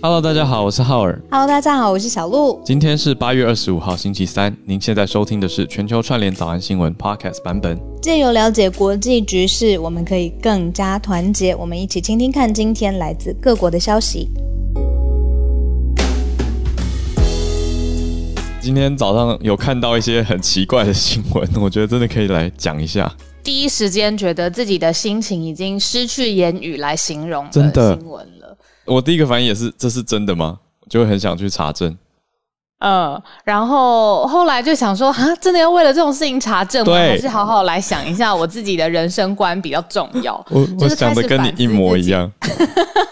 Hello，大家好，我是浩尔。Hello，大家好，我是小鹿。今天是八月二十五号，星期三。您现在收听的是全球串联早安新闻 Podcast 版本。借由了解国际局势，我们可以更加团结。我们一起倾听看今天来自各国的消息。今天早上有看到一些很奇怪的新闻，我觉得真的可以来讲一下。第一时间觉得自己的心情已经失去言语来形容真的新闻了。我第一个反应也是，这是真的吗？就会很想去查证。嗯，然后后来就想说，啊，真的要为了这种事情查证吗？对还是好好来想一下，我自己的人生观比较重要。我我就是想的跟你一模一样。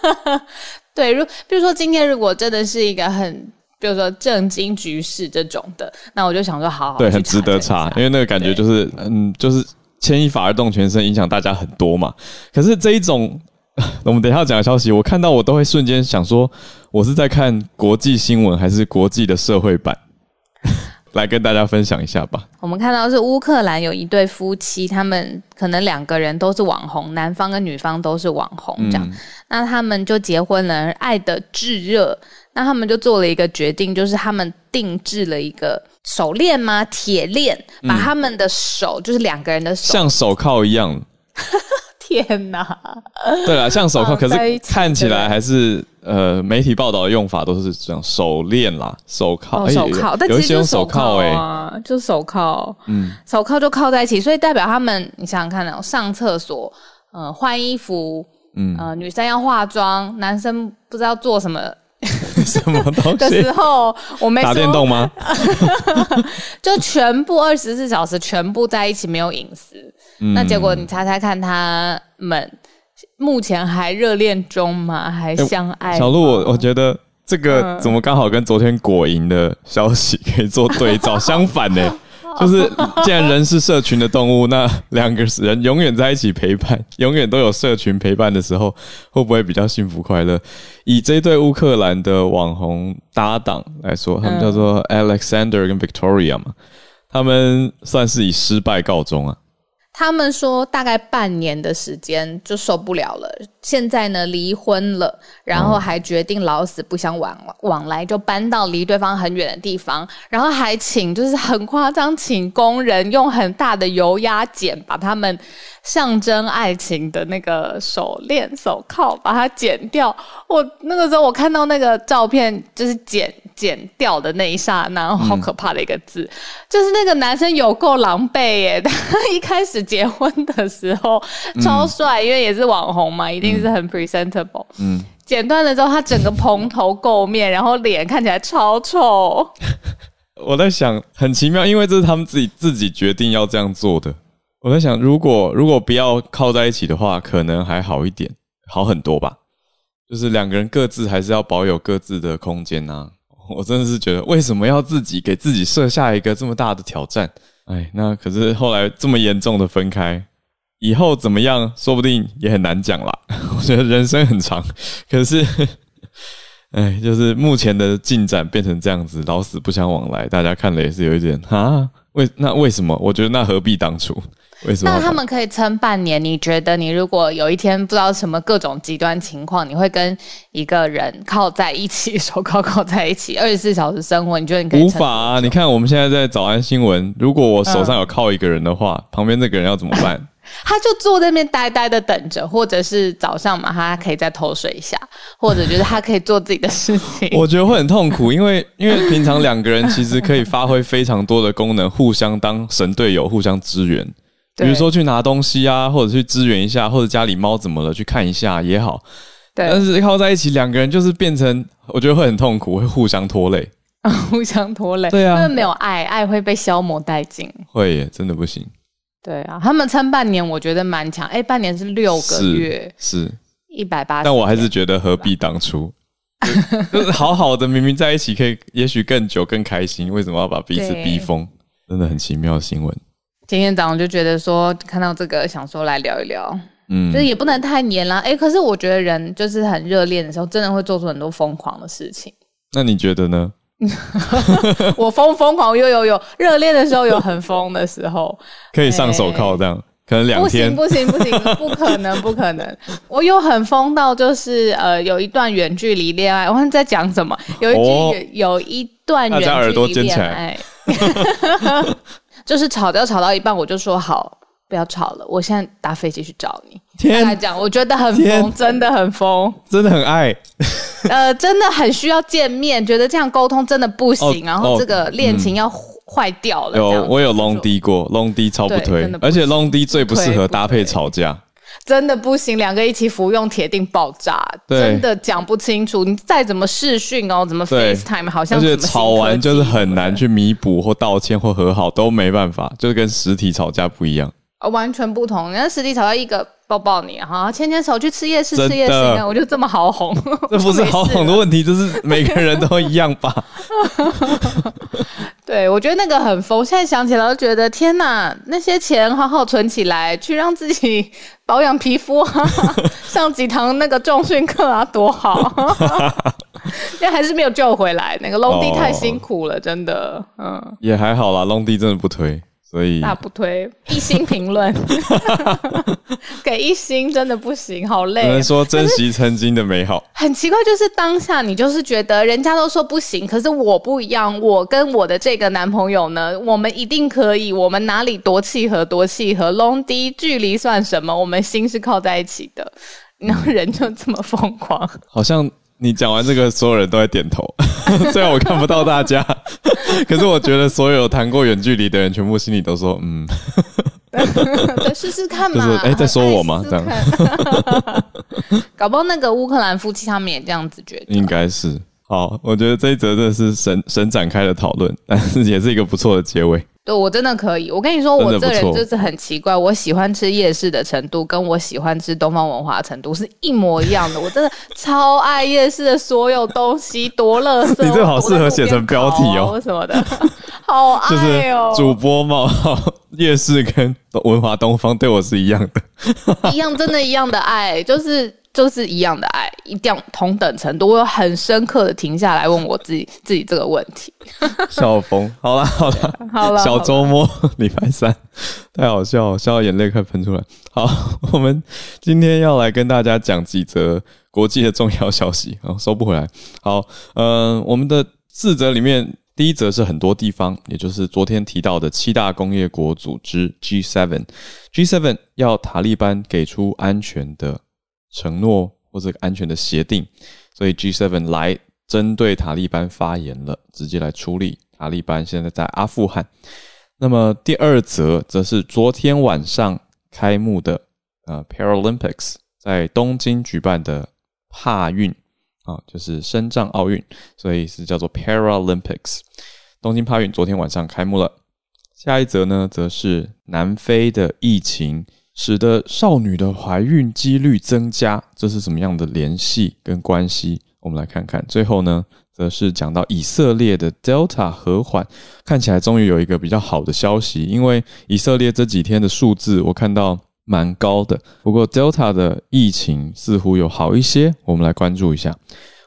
对，如比如说今天如果真的是一个很，比如说震惊局势这种的，那我就想说，好好对，很值得查因为那个感觉就是，嗯，就是牵一发而动全身，影响大家很多嘛。可是这一种，我们等一下讲的消息，我看到我都会瞬间想说，我是在看国际新闻还是国际的社会版？来跟大家分享一下吧。我们看到是乌克兰有一对夫妻，他们可能两个人都是网红，男方跟女方都是网红这样。那他们就结婚了，爱的炙热。那他们就做了一个决定，就是他们定制了一个手链吗？铁链，把他们的手，就是两个人的手，像手铐一样，天哪！对了，像手铐，可是看起来还是呃，媒体报道的用法都是这样，手链啦，手铐，手铐，但有一些手铐哎、啊，就是手铐，嗯，手铐就铐在一起，所以代表他们，你想想看哦，上厕所，呃，换衣服，嗯。呃，女生要化妆，男生不知道做什么什么东西的时？候，我没打说电动吗？就全部二十四小时全部在一起，没有隐私。嗯那结果你猜猜看，他们目前还热恋中吗？还相爱吗？小鹿，我我觉得这个嗯怎么刚好跟昨天果蝇的消息可以做对照？相反呢，就是既然人是社群的动物，那两个人永远在一起陪伴，永远都有社群陪伴的时候，会不会比较幸福快乐？以这对乌克兰的网红搭档来说，他们叫做 Alexander 跟 Victoria 嘛，他们算是以失败告终啊。他们说大概半年的时间就受不了了，现在呢离婚了，然后还决定老死不相往往来，就搬到离对方很远的地方，然后还请就是很夸张，请工人用很大的油压剪把他们象征爱情的那个手链、手铐把它剪掉。我那个时候我看到那个照片，就是剪剪掉的那一刹那，好可怕的一个字，就是那个男生有够狼狈耶！他 一开始结婚的时候超帅，因为也是网红嘛，一定是很 presentable。嗯，剪断了之后，他整个蓬头垢面，然后脸看起来超丑。我在想，很奇妙，因为这是他们自己自己决定要这样做的。我在想，如果如果不要靠在一起的话，可能还好一点，好很多吧。就是两个人各自还是要保有各自的空间呐、我真的是觉得，为什么要自己给自己设下一个这么大的挑战？哎，那可是后来这么严重的分开，以后怎么样，说不定也很难讲啦。我觉得人生很长，可是。哎，就是目前的进展变成这样子，老死不相往来，大家看了也是有一点啊，为那为什么？我觉得那何必当初？为什么？那他们可以撑半年，你觉得你如果有一天不知道什么各种极端情况，你会跟一个人靠在一起，手铐铐在一起，二十四小时生活，你觉得你可以无法啊！你看我们现在在早安新闻，如果我手上有靠一个人的话，旁边那个人要怎么办？他就坐在那边呆呆的等着，或者是早上嘛，他可以再偷睡一下，或者就是他可以做自己的事情。我觉得会很痛苦，因为因为平常两个人其实可以发挥非常多的功能，互相当神队友，互相支援。比如说去拿东西啊，或者去支援一下，或者家里猫怎么了去看一下也好。对但，是靠在一起，两个人就是变成，我觉得会很痛苦，会互相拖累。互相拖累。对啊因为没有爱，爱会被消磨殆尽。会耶，真的不行。对啊，他们撑半年，我觉得蛮强。哎，半年是六个月，是，一百八十。但我还是觉得何必当初？就 就是好好的，明明在一起可以，也许更久更开心，为什么要把彼此逼疯？真的很奇妙的新闻。今天早上就觉得说，看到这个，想说来聊一聊。嗯就是也不能太黏啦。哎、可是我觉得人就是很热恋的时候，真的会做出很多疯狂的事情。那你觉得呢？我疯疯狂又有有热恋的时候有很疯的时候，可以上手铐这样，可能两不行。不行不行，不可能不可能！我有很疯到就是呃，有一段远距离恋爱，我看在讲什么？有一句、哦有一段远距离恋爱，就是吵架吵到一半，我就说好，不要吵了，我现在搭飞机去找你。天来，讲，我觉得很疯，真的很疯。真的很爱，呃，真的很需要见面，觉得这样沟通真的不行，然后这个恋情要坏掉了。有我有 long D 过，long D 超不推，不而且 long D 最不适合搭配吵架。真的不行，两个一起服用铁定爆炸，真的讲不清楚。你再怎么视讯哦，怎么 FaceTime，好像而且什么吵完就是很难去弥补或道歉或和好，都没办法，就是跟实体吵架不一样。呃完全不同。人家实体吵架一个抱抱你，哈，牵牵手去吃夜市，吃夜市，我就这么好哄，这不是好哄的题。问题，这是每个人都一样吧？对，我觉得那个很疯。现在想起来，就觉得天哪，那些钱好好存起来，去让自己保养皮肤啊，上几堂那个重训课啊，多好。但还是没有救回来，那个 long D 哦太辛苦了，真的，嗯，也还好啦，long D 真的不推，所以大不推，一星评论，给一星真的不行，好累只能。说珍惜曾经的美好。很奇怪，就是当下你就是觉得人家都说不行，可是我不一样，我跟我的这个男朋友呢，我们一定可以，我们哪里多契合多契合，long D 距离算什么？我们心是靠在一起的，然后人就这么疯狂。好像你讲完这个，所有人都在点头，虽然我看不到大家，可是我觉得所有谈过远距离的人，全部心里都说，嗯，再试试看嘛。就是哎在说我吗哎试试看 搞不好那个乌克兰夫妻他们也这样子觉得。应该是。好，我觉得这一则真的是神神展开的讨论，但是也是一个不错的结尾。对我真的可以。我跟你说，我这人就是很奇怪，我喜欢吃夜市的程度跟我喜欢吃东方文化的程度是一模一样的。我真的 超爱夜市的所有东西，多乐色。你这好适合写成标题哦什么的，好 就是爱哦，主播冒号夜市跟文华东方对我是一样的。一样，真的一样的爱，就是就是一样的爱，一定要同等程度。我有很深刻的停下来问我自己自己这个问题。笑疯，好啦好啦，好了，小周末礼拜三，太好笑了，笑到眼泪快喷出来。好，我们今天要来跟大家讲几则国际的重要消息，啊，收不回来。好，嗯、我们的四则里面，第一则是很多地方，也就是昨天提到的七大工业国组织 G7。G7 要塔利班给出安全的承诺或者安全的协定，所以 G7 来针对塔利班发言了，直接来处理塔利班现在在阿富汗。那么第二则则是昨天晚上开幕的呃 Paralympics 在东京举办的帕运啊，就是深藏奥运，所以是叫做 Paralympics。东京帕运昨天晚上开幕了。下一则呢，则是南非的疫情使得少女的怀孕几率增加，这是什么样的联系跟关系？我们来看看。最后呢，则是讲到以色列的 Delta 和缓，看起来终于有一个比较好的消息，因为以色列这几天的数字我看到蛮高的，不过 Delta 的疫情似乎有好一些，我们来关注一下。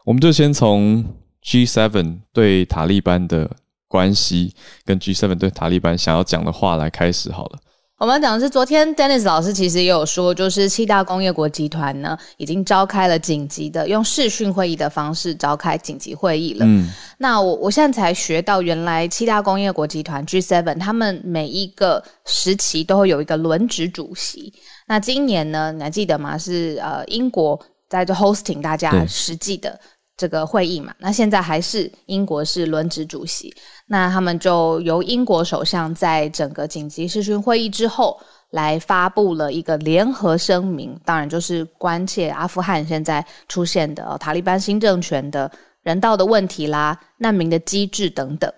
我们就先从 G7 对塔利班的关系跟 G7 对塔利班想要讲的话来开始好了。我们讲的是昨天 Dennis 老师其实也有说，就是七大工业国集团呢已经召开了紧急的用视讯会议的方式召开紧急会议了。嗯，那我我现在才学到，原来七大工业国集团 G7 他们每一个时期都会有一个轮值主席。那今年呢，你还记得吗？是呃英国在这 hosting 大家对实际的这个会议嘛？那现在还是英国是轮值主席，那他们就由英国首相在整个紧急视讯会议之后。来发布了一个联合声明，当然就是关切阿富汗现在出现的、塔利班新政权的人道的问题啦、难民的机制等等。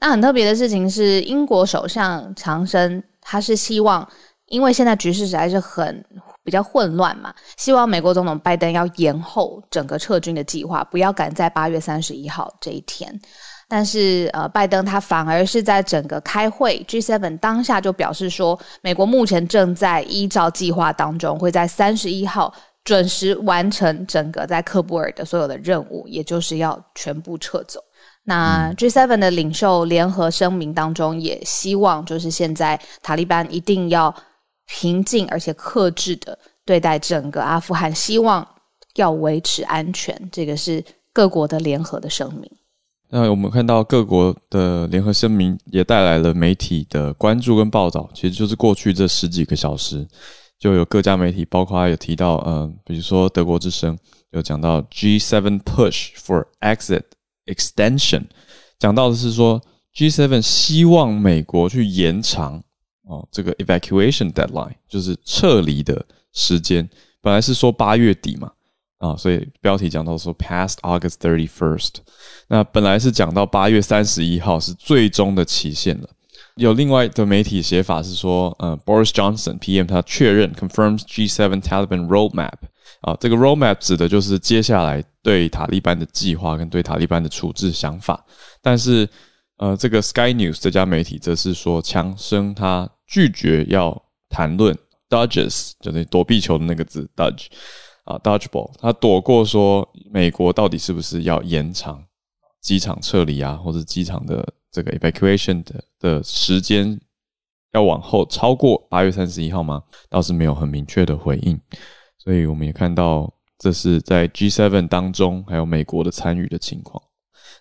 那很特别的事情是，英国首相强生他是希望，因为现在局势实在是很比较混乱嘛，希望美国总统拜登要延后整个撤军的计划，不要赶在八月三十一号这一天。但是，呃，拜登他反而是在整个开会 G7 当下就表示说，美国目前正在依照计划当中，会在三十一号准时完成整个在喀布尔的所有的任务，也就是要全部撤走。那 G7 的领袖联合声明当中，也希望就是现在塔利班一定要平静而且克制的对待整个阿富汗，希望要维持安全。这个是各国的联合的声明。那我们看到各国的联合声明也带来了媒体的关注跟报道，其实就是过去这十几个小时，就有各家媒体，包括有提到，嗯，比如说德国之声有讲到 G7 push for exit extension，讲到的是说 G7 希望美国去延长哦这个 evacuation deadline，就是撤离的时间，本来是说八月底嘛。啊，所以标题讲到说，past August thirty first，那本来是讲到八月三十一号是最终的期限了。有另外的媒体写法是说，呃，Boris Johnson PM 他确认 confirms G7 Taliban roadmap。啊，这个 roadmap 指的就是接下来对塔利班的计划跟对塔利班的处置想法。但是，呃，这个 Sky News 这家媒体则是说，强生他拒绝要谈论 dodges，就是躲避球的那个字 dodge。啊，Dodgeball，他躲过说美国到底是不是要延长机场撤离啊，或者机场的这个 evacuation 的的时间要往后超过八月三十一号吗？倒是没有很明确的回应。所以我们也看到这是在 G7 当中还有美国的参与的情况。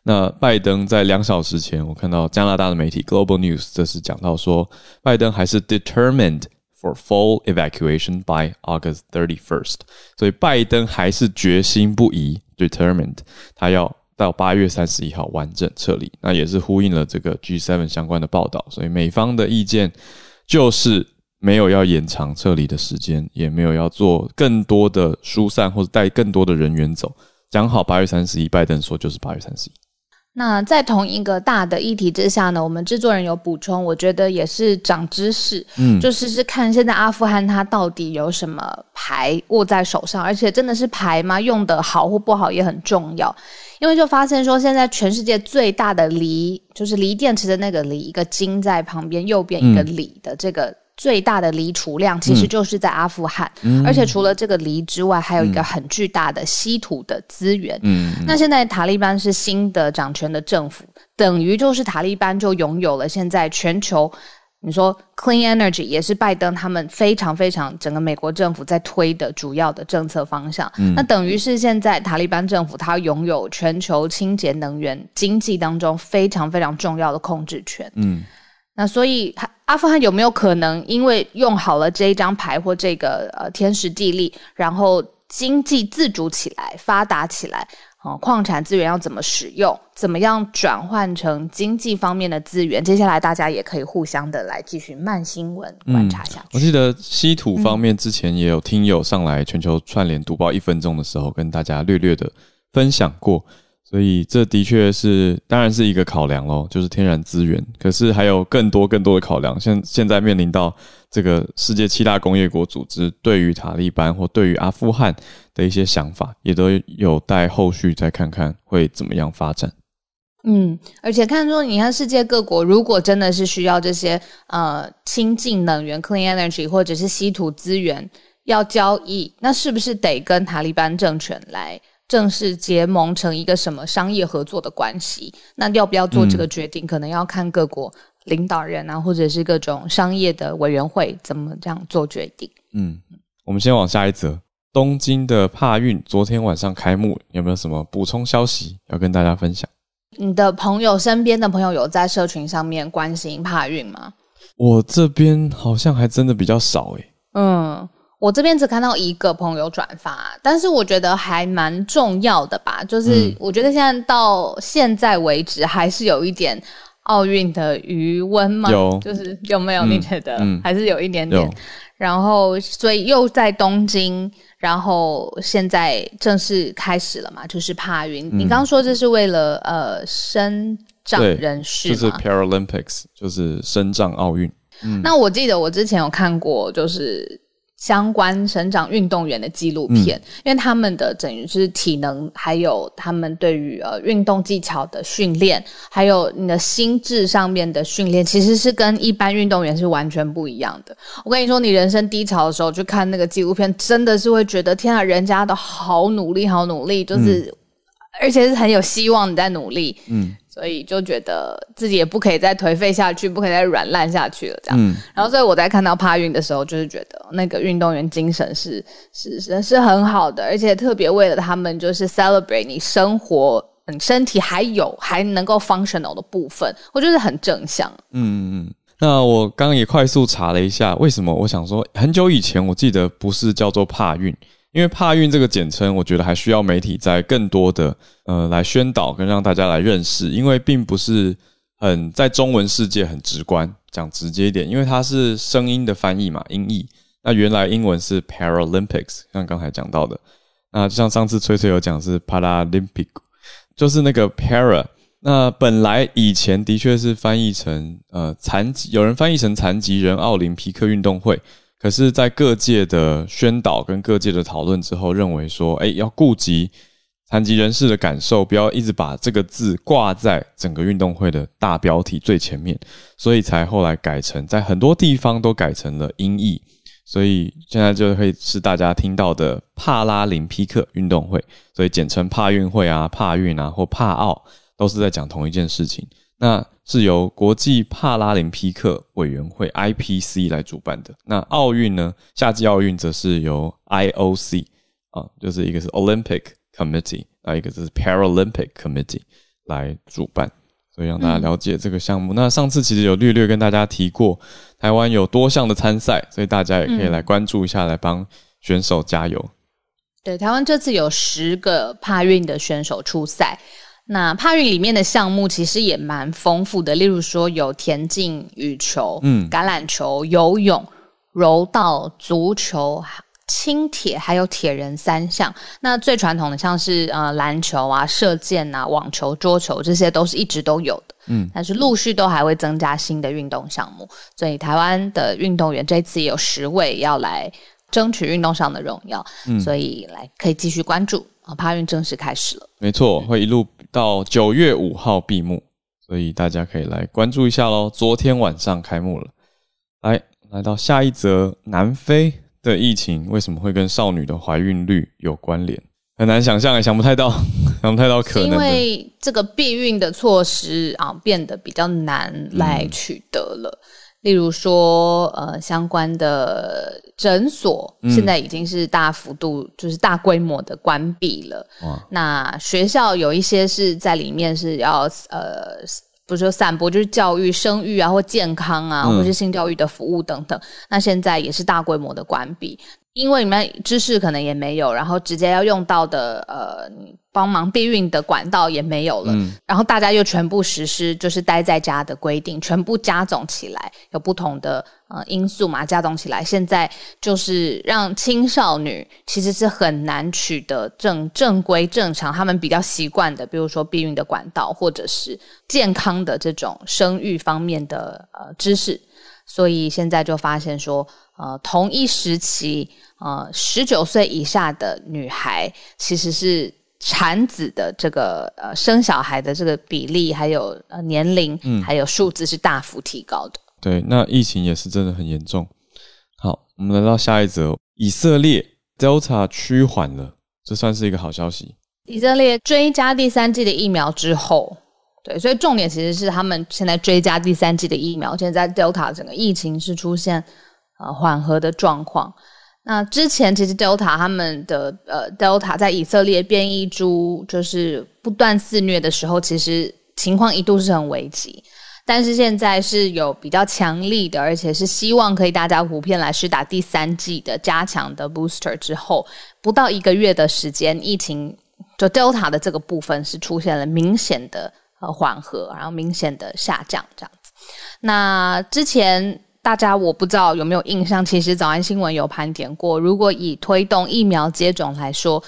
那拜登在两小时前，我看到加拿大的媒体 Global News 这是讲到说，拜登还是 determined。For full evacuation by August thirty first，所以拜登还是决心不移，determined，他要到八月三十一号完整撤离。那也是呼应了这个 G7 相关的报道。所以美方的意见就是没有要延长撤离的时间，也没有要做更多的疏散或者带更多的人员走。讲好八月三十一，拜登说就是八月三十一。那在同一个大的议题之下呢，我们制作人有补充，我觉得也是长知识，嗯，就是是看现在阿富汗它到底有什么牌握在手上，而且真的是牌吗？用的好或不好也很重要，因为就发现说现在全世界最大的锂，就是锂电池的那个锂，一个金在旁边，右边一个锂的这个。最大的锂储量其实就是在阿富汗，而且除了这个锂之外，还有一个很巨大的稀土的资源。嗯那现在塔利班是新的掌权的政府，等于就是塔利班就拥有了现在全球，你说 clean energy 也是拜登他们非常非常整个美国政府在推的主要的政策方向。嗯那等于是现在塔利班政府它拥有全球清洁能源经济当中非常非常重要的控制权。嗯。那所以，阿富汗有没有可能因为用好了这一张牌或这个呃天时地利，然后经济自主起来、发达起来？哦，矿产资源要怎么使用？怎么样转换成经济方面的资源？接下来大家也可以互相的来继续慢新闻观察下去。我记得稀土方面之前也有听友上来全球串联读报一分钟的时候，跟大家略略的分享过。所以这的确是，当然是一个考量喽，就是天然资源。可是还有更多更多的考量，现现在面临到这个世界七大工业国组织对于塔利班或对于阿富汗的一些想法，也都有待后续再看看会怎么样发展。嗯，而且看说，你看世界各国如果真的是需要这些呃清净能源 （clean energy） 或者是稀土资源要交易，那是不是得跟塔利班政权来？正式结盟成一个什么商业合作的关系？那要不要做这个决定，可能要看各国领导人啊，或者是各种商业的委员会怎么这样做决定。嗯，我们先往下一则，东京的帕运昨天晚上开幕，有没有什么补充消息要跟大家分享？你的朋友身边的朋友有在社群上面关心帕运吗？我这边好像还真的比较少诶。嗯。我这边只看到一个朋友转发，但是我觉得还蛮重要的吧。就是我觉得现在到现在为止，还是有一点奥运的余温嘛。有，就是有没有？你觉得还是有一点点。然后，所以又在东京，然后现在正式开始了嘛？就是帕运。你刚刚说这是为了呃，生障人士就是 Paralympics，就是生障奥运。那我记得我之前有看过，就是。相关成长运动员的纪录片，因为他们的等于是体能，还有他们对于呃运动技巧的训练，还有你的心智上面的训练，其实是跟一般运动员是完全不一样的。我跟你说，你人生低潮的时候去看那个纪录片，真的是会觉得天啊，人家都好努力，好努力，就是而且是很有希望你在努力。嗯。所以就觉得自己也不可以再颓废下去，不可以再软烂下去了，这样。嗯然后，所以我在看到帕运的时候，就是觉得那个运动员精神是是是是很好的，而且特别为了他们，就是 celebrate 你生活、你身体还有还能够 functional 的部分，我觉得很正向。嗯嗯嗯。那我刚刚也快速查了一下，为什么？我想说，很久以前我记得不是叫做帕运，因为帕运这个简称，我觉得还需要媒体在更多的呃来宣导跟让大家来认识，因为并不是很在中文世界很直观，讲直接一点，因为它是声音的翻译嘛，音译。那原来英文是 Paralympics，像刚才讲到的。那就像上次翠翠有讲是 Paralympic，就是那个 para。那本来以前的确是翻译成呃残疾，有人翻译成残疾人奥林匹克运动会。可是，在各界的宣导跟各界的讨论之后，认为说，哎，要顾及残疾人士的感受，不要一直把这个字挂在整个运动会的大标题最前面，所以才后来改成在很多地方都改成了音译。所以现在就会是大家听到的帕拉林匹克运动会，所以简称帕运会啊、帕运啊或帕奥，都是在讲同一件事情。那是由国际帕拉林匹克委员会 IPC 来主办的。那奥运呢，夏季奥运则是由 IOC 啊，就是一个是 Olympic Committee 啊，一个就是 Paralympic Committee 来主办。所以让大家了解这个项目。那上次其实有略略跟大家提过，台湾有多项的参赛，所以大家也可以来关注一下，来帮选手加油。对，台湾这次有十个帕运的选手出赛。那帕运里面的项目其实也蛮丰富的，例如说有田径、羽球、嗯橄榄球、游泳、柔道、足球、轻铁，还有铁人三项。那最传统的像是呃篮球啊、射箭啊、网球、桌球，这些都是一直都有的。嗯，但是陆续都还会增加新的运动项目，所以台湾的运动员这次也有十位要来争取运动上的荣耀，嗯所以来可以继续关注啊，帕运正式开始了。没错，会一路到九月五号闭幕，所以大家可以来关注一下喽。昨天晚上开幕了，来来到下一则，南非的疫情为什么会跟少女的怀孕率有关联？很难想象，也想不太到，想不太到可能因。为这个避孕的措施啊变得比较难来取得了。例如说，呃，相关的诊所嗯现在已经是大幅度，就是大规模的关闭了。那学校有一些是在里面是要呃，不是说散播，就是教育、生育啊，或健康啊，嗯或是性教育的服务等等。那现在也是大规模的关闭，因为你们知识可能也没有，然后直接要用到的呃，你帮忙避孕的管道也没有了，嗯。然后大家又全部实施就是待在家的规定，全部加总起来，有不同的呃因素嘛，加总起来，现在就是让青少女其实是很难取得正正规正常他们比较习惯的，比如说避孕的管道，或者是健康的这种生育方面的呃知识，所以现在就发现说，呃，同一时期，呃，十九岁以下的女孩其实是产子的这个呃生小孩的这个比例，还有呃年龄，还有数字是大幅提高的。对，那疫情也是真的很严重。好，我们来到下一则，以色列 Delta 趋缓了，这算是一个好消息。以色列追加第三季的疫苗之后，对，所以重点其实是他们现在追加第三季的疫苗。现在 Delta 整个疫情是出现呃缓和的状况。那之前其实 Delta 他们的呃 Delta 在以色列变异株就是不断肆虐的时候，其实情况一度是很危急。但是现在是有比较强力的，而且是希望可以大家普遍来施打第三剂的加强的 booster 之后，不到一个月的时间，疫情就 Delta 的这个部分是出现了明显的呃缓和，然后明显的下降这样子。那之前大家我不知道有没有印象，其实早安新闻有盘点过，如果以推动疫苗接种来说，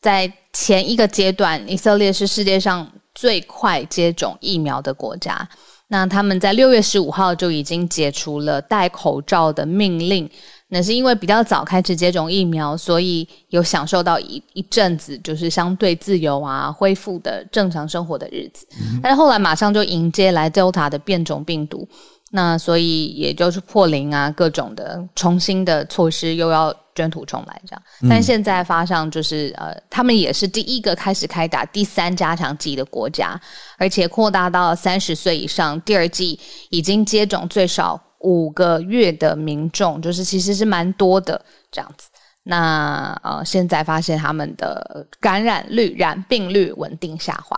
在前一个阶段，以色列是世界上最快接种疫苗的国家。那他们在六月十五号就已经解除了戴口罩的命令。那是因为比较早开始接种疫苗，所以有享受到一一阵子就是相对自由啊、恢复的正常生活的日子。但是后来马上就迎接来 Delta 的变种病毒。那所以也就是破零啊，各种的重新的措施又要卷土重来这样。但现在发上就是呃，他们也是第一个开始开打第三加强剂的国家，而且扩大到三十岁以上，第二季已经接种最少五个月的民众，就是其实是蛮多的这样子。那呃，现在发现他们的感染率、染病率稳定下滑。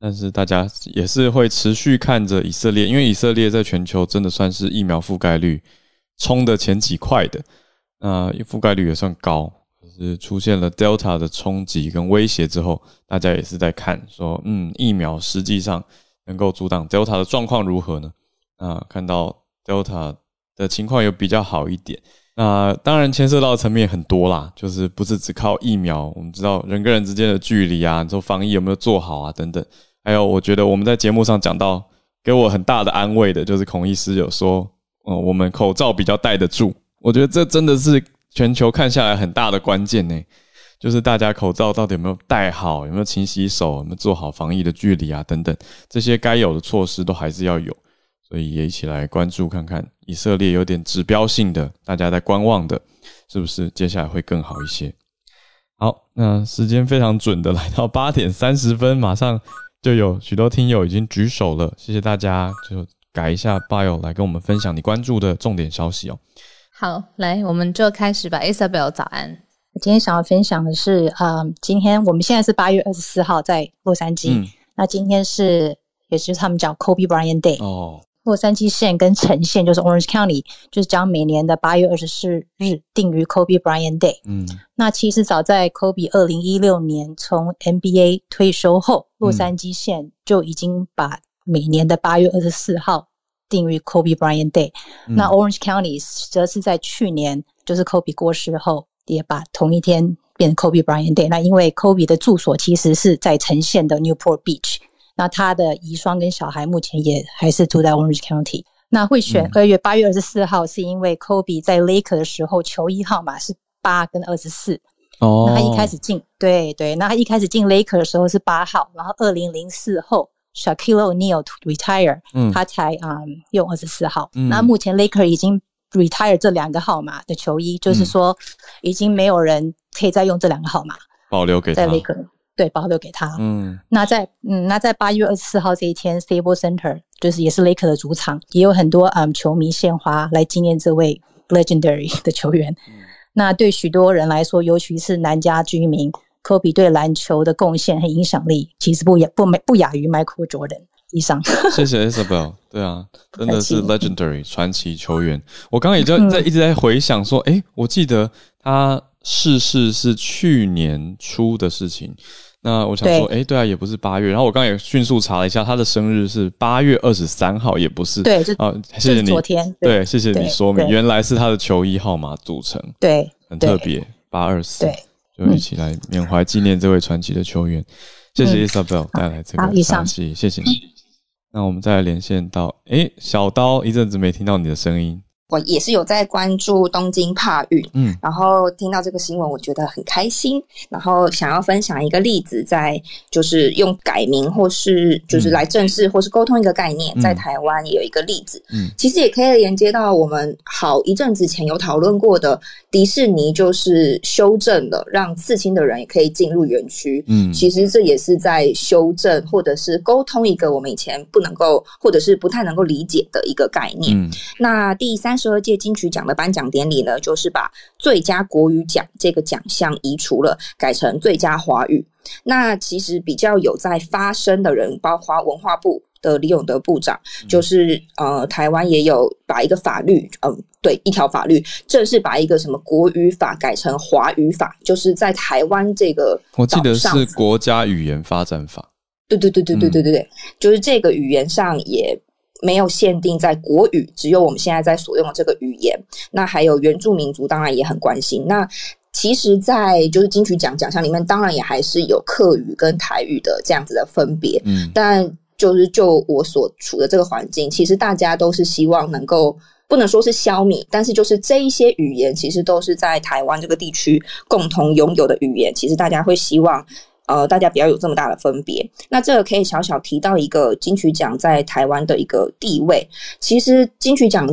但是大家也是会持续看着以色列，因为以色列在全球真的算是疫苗覆盖率冲的前几块的，那覆盖率也算高。可是出现了 Delta 的冲击跟威胁之后，大家也是在看说，嗯，疫苗实际上能够阻挡 Delta 的状况如何呢？啊，看到 Delta 的情况有比较好一点。那当然牵涉到层面很多啦，就是不是只靠疫苗。我们知道人跟人之间的距离啊，你说防疫有没有做好啊，等等。还有，我觉得我们在节目上讲到，给我很大的安慰的，就是孔医师有说，哦，我们口罩比较戴得住。我觉得这真的是全球看下来很大的关键呢，就是大家口罩到底有没有戴好，有没有勤洗手，有没有做好防疫的距离啊，等等，这些该有的措施都还是要有。所以也一起来关注看看，以色列有点指标性的，大家在观望的，是不是接下来会更好一些？好，那时间非常准的来到八点三十分，马上。就有许多听友已经举手了，谢谢大家。就改一下 bio 来跟我们分享你关注的重点消息哦。好，来，我们就开始吧。Isabel，早安。我今天想要分享的是，嗯，今天我们现在是八月二十四号，在洛杉矶。那今天是，也就是他们叫 Kobe Bryant Day 哦。洛杉矶县跟城县就是 Orange County，就是将每年的八月二十四日定于 Kobe Bryant Day。嗯，那其实早在 Kobe 二零一六年从 NBA 退休后，洛杉矶县就已经把每年的八月二十四号定于 Kobe Bryant Day。那 Orange County 则是在去年，就是 Kobe 过世后，也把同一天变成 Kobe Bryant Day。那因为 Kobe 的住所其实是在城县的 Newport Beach。那他的遗孀跟小孩目前也还是住在 Orange County。那会选二月八月二十四号，是因为 Kobe 在 Laker 的时候球衣号码是八跟二十四。哦。那他一开始进，对对，那他一开始进 Laker 的时候是八号，然后二零零四后 Shaquille O'Neal retire，嗯，他才啊用二十四号。那目前 Laker 已经 retire 这两个号码的球衣，就是说已经没有人可以再用这两个号码，保留给 Laker。对，保留给他。嗯，那在嗯，那在八月二十四号这一天，Stable Center 就是也是 Laker 的主场，也有很多嗯球迷献花来纪念这位 legendary 的球员。那对许多人来说，尤其是南加居民，科比对篮球的贡献和影响力，其实不亚不没不亚于 Michael Jordan 以上。谢谢 Isabel。对啊，真的是 legendary 传奇球员。我刚刚也在在一直在回想说，哎，我记得他逝世是去年初的事情。那我想说，哎，对啊，也不是八月。然后我刚刚也迅速查了一下，他的生日是八月二十三号，也不是。对，啊，谢谢你。昨天。对，谢谢你说明，原来是他的球衣号码组成。对，很特别，八二四。对，就一起来缅怀纪念这位传奇的球员。谢谢 Isabel 带来这个消息，谢谢你。那我们再来连线到，哎，小刀，一阵子没听到你的声音。我也是有在关注东京帕运，嗯，然后听到这个新闻，我觉得很开心，然后想要分享一个例子，在就是用改名或是就是来正式或是沟通一个概念，在台湾也有一个例子，嗯，其实也可以连接到我们好一阵子前有讨论过的迪士尼，就是修正了让刺青的人也可以进入园区，嗯，其实这也是在修正或者是沟通一个我们以前不能够或者是不太能够理解的一个概念，嗯，那第三。十二届金曲奖的颁奖典礼呢，就是把最佳国语奖这个奖项移除了，改成最佳华语。那其实比较有在发声的人，包括文化部的李永德部长，就是呃，台湾也有把一个法律，嗯，对，一条法律正式把一个什么国语法改成华语法，就是在台湾这个，我记得是国家语言发展法。对对对对对对对对，就是这个语言上也。没有限定在国语，只有我们现在在所用的这个语言。那还有原住民族，当然也很关心。那其实，在就是金曲奖奖项里面，当然也还是有客语跟台语的这样子的分别。嗯，但就是就我所处的这个环境，其实大家都是希望能够不能说是消弭，但是就是这一些语言，其实都是在台湾这个地区共同拥有的语言。其实大家会希望。呃，大家不要有这么大的分别。那这个可以小小提到一个金曲奖在台湾的一个地位。其实金曲奖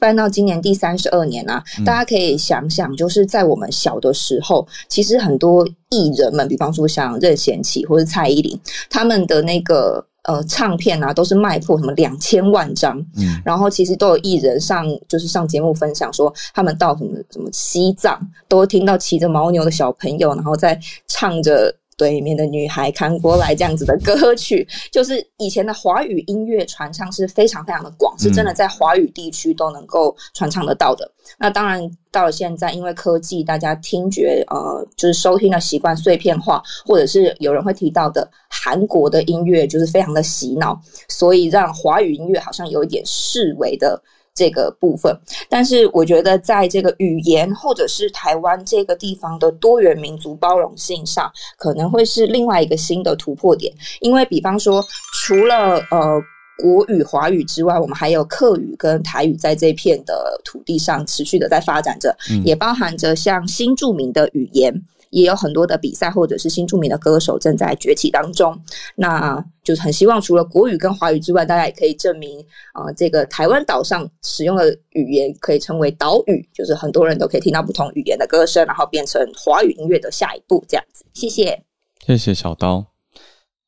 办到今年第三十二年啊，大家可以想想，就是在我们小的时候，其实很多艺人们，比方说像任贤齐或者蔡依林，他们的那个。呃，唱片啊，都是卖破什么两千万张，嗯，然后其实都有艺人上，就是上节目分享说，他们到什么什么西藏，都听到骑着牦牛的小朋友，然后在唱着。对面的女孩看过来，这样子的歌曲，就是以前的华语音乐传唱是非常非常的广，是真的在华语地区都能够传唱得到的。那当然到了现在，因为科技，大家听觉呃，就是收听的习惯碎片化，或者是有人会提到的韩国的音乐，就是非常的洗脑，所以让华语音乐好像有一点视为的。这个部分，但是我觉得在这个语言或者是台湾这个地方的多元民族包容性上，可能会是另外一个新的突破点。因为比方说，除了呃国语、华语之外，我们还有客语跟台语在这片的土地上持续的在发展着，也包含着像新著名的语言。也有很多的比赛，或者是新著名的歌手正在崛起当中。那就是很希望，除了国语跟华语之外，大家也可以证明呃，这个台湾岛上使用的语言可以称为岛语，就是很多人都可以听到不同语言的歌声，然后变成华语音乐的下一步这样子。谢谢，谢谢小刀。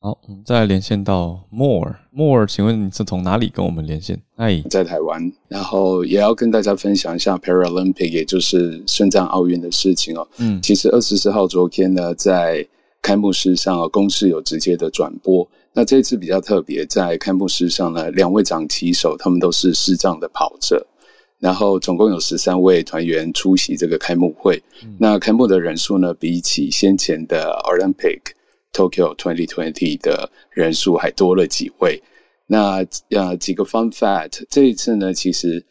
好，我们再连线到 More，More，请问你是从哪里跟我们连线？哎，在台湾，然后也要跟大家分享一下 Paralympic，也就是深藏奥运的事情哦。嗯，其实二十四号昨天呢，在开幕式上，公司有直接的转播。那这次比较特别，在开幕式上呢，两位掌旗手他们都是视障的跑者，然后总共有十三位团员出席这个开幕会。那开幕的人数呢，比起先前的 Olympic。Tokyo 2020的人数还多了几位，那呃几个 fun fact，这一次呢，其实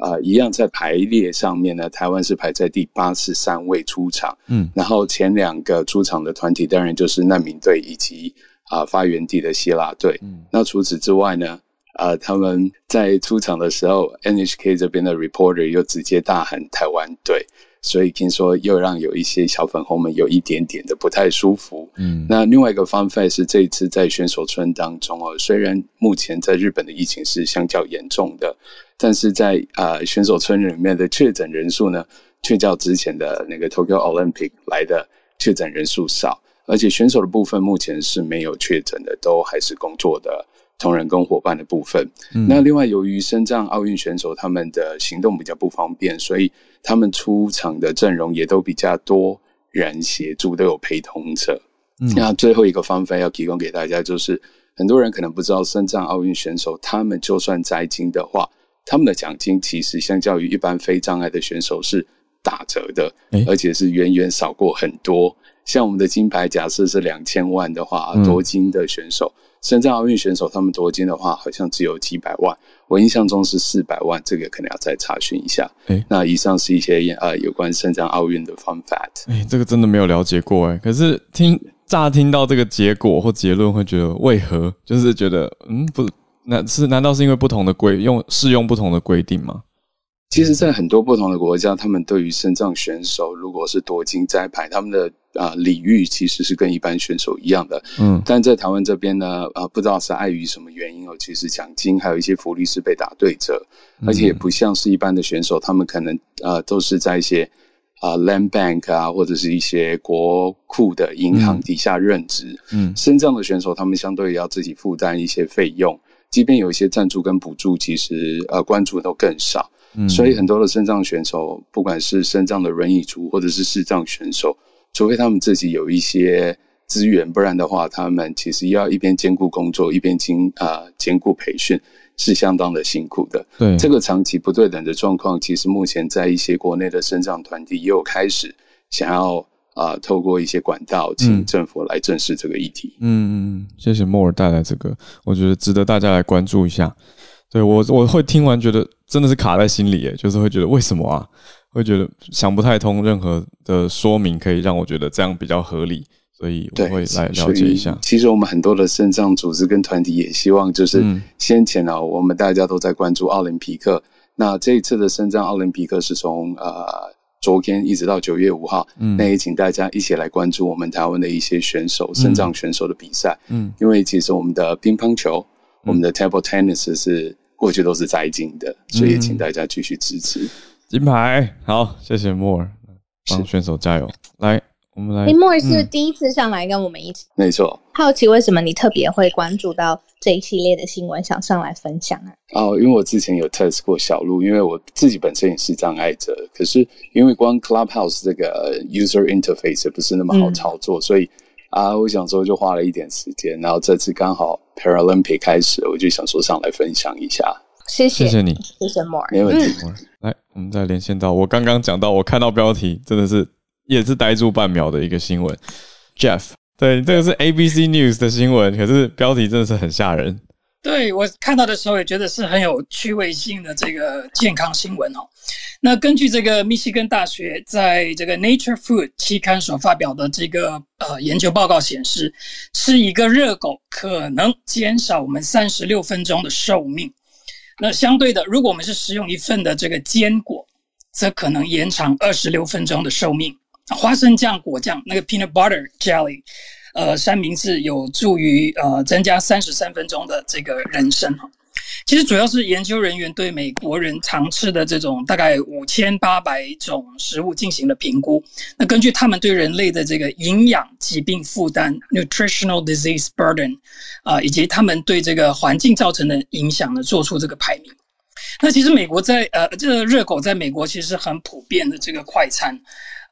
啊一样在排列上面呢，台湾是排在第八十三位出场，嗯，然后前两个出场的团体当然就是难民队以及啊发源地的希腊队，嗯，那除此之外呢，啊他们在出场的时候，NHK 这边的 reporter 又直接大喊台湾队。所以听说又让有一些小粉红们有一点点的不太舒服。嗯，那另外一个方法是这一次在选手村当中哦，虽然目前在日本的疫情是相较严重的，但是在啊选手村里面的确诊人数呢，却较之前的那个 Tokyo Olympic 来的确诊人数少，而且选手的部分目前是没有确诊的，都还是工作的。同仁跟伙伴的部分，那另外由于深藏奥运选手他们的行动比较不方便，所以他们出场的阵容也都比较多人协助，都有陪同者。那最后一个方法要提供给大家，就是很多人可能不知道，深藏奥运选手他们就算摘金的话，他们的奖金其实相较于一般非障碍的选手是打折的，而且是远远少过很多。像我们的金牌假设是两千万的话，夺金的选手。深圳奥运选手他们夺金的话，好像只有几百万，我印象中是四百万，这个可能要再查询一下。哎，那以上是一些呃有关深圳奥运的 fun fact。哎，这个真的没有了解过哎，可是听乍听到这个结果或结论，会觉得为何？就是觉得嗯，不，那是难道是因为不同的规用适用不同的规定吗？其实，在很多不同的国家，他们对于深藏选手，如果是夺金摘牌，他们的啊礼遇其实是跟一般选手一样的。嗯，但在台湾这边呢，啊，不知道是碍于什么原因哦，其实奖金还有一些福利是被打对折，而且也不像是一般的选手，他们可能啊都是在一些啊 land bank 啊或者是一些国库的银行底下任职。嗯，身障的选手，他们相对要自己负担一些费用，即便有一些赞助跟补助，其实呃关注都更少。所以很多的身障选手，不管是身障的轮椅族或者是视障选手，除非他们自己有一些资源，不然的话，他们其实要一边兼顾工作，一边兼啊兼顾培训，是相当的辛苦的。对这个长期不对等的状况，其实目前在一些国内的生长团体也有开始想要啊透过一些管道，请政府来正视这个议题。嗯嗯，谢谢莫尔带来这个，我觉得值得大家来关注一下。对我我会听完觉得真的是卡在心里，诶，就是会觉得为什么啊？会觉得想不太通，任何的说明可以让我觉得这样比较合理，所以我会来了解一下。其实我们很多的肾脏组织跟团体也希望，就是先前啊，我们大家都在关注奥林匹克。那这一次的肾脏奥林匹克是从呃昨天一直到九月五号，嗯，那也请大家一起来关注我们台湾的一些选手、身障选手的比赛，嗯，因为其实我们的乒乓球、我们的 table tennis 是过去都是在进的，所以请大家继续支持金牌。好，谢谢莫尔，帮选手加油，来。我们来，莫尔是第一次上来跟我们一起，没错。好奇为什么你特别会关注到这一系列的新闻，想上来分享啊？哦，因为我之前有 test 过小鹿，因为我自己本身也是障碍者，可是因为光 Clubhouse 这个 user interface 不是那么好操作，所以啊，我想说就花了一点时间，然后这次刚好 Paralympic 开始，我就想说上来分享一下。谢谢，谢谢你，谢谢莫尔，没问题。来，我们再连线到我刚刚讲到，我看到标题真的是。也是呆住半秒的一个新闻，Jeff，对，这个是 ABC News 的新闻，可是标题真的是很吓人。对我看到的时候也觉得是很有趣味性的这个健康新闻哦。那根据这个密西根大学在这个 Nature Food 期刊所发表的这个呃研究报告显示，吃一个热狗可能减少我们三十六分钟的寿命。那相对的，如果我们是食用一份的这个坚果，则可能延长二十六分钟的寿命。花生酱果酱那个 peanut butter jelly，呃，三明治有助于呃增加三十三分钟的这个人生哈。其实主要是研究人员对美国人常吃的这种大概五千八百种食物进行了评估。那根据他们对人类的这个营养疾病负担 nutritional disease burden 啊，以及他们对这个环境造成的影响呢，做出这个排名。那其实美国在呃这个热狗在美国其实是很普遍的这个快餐。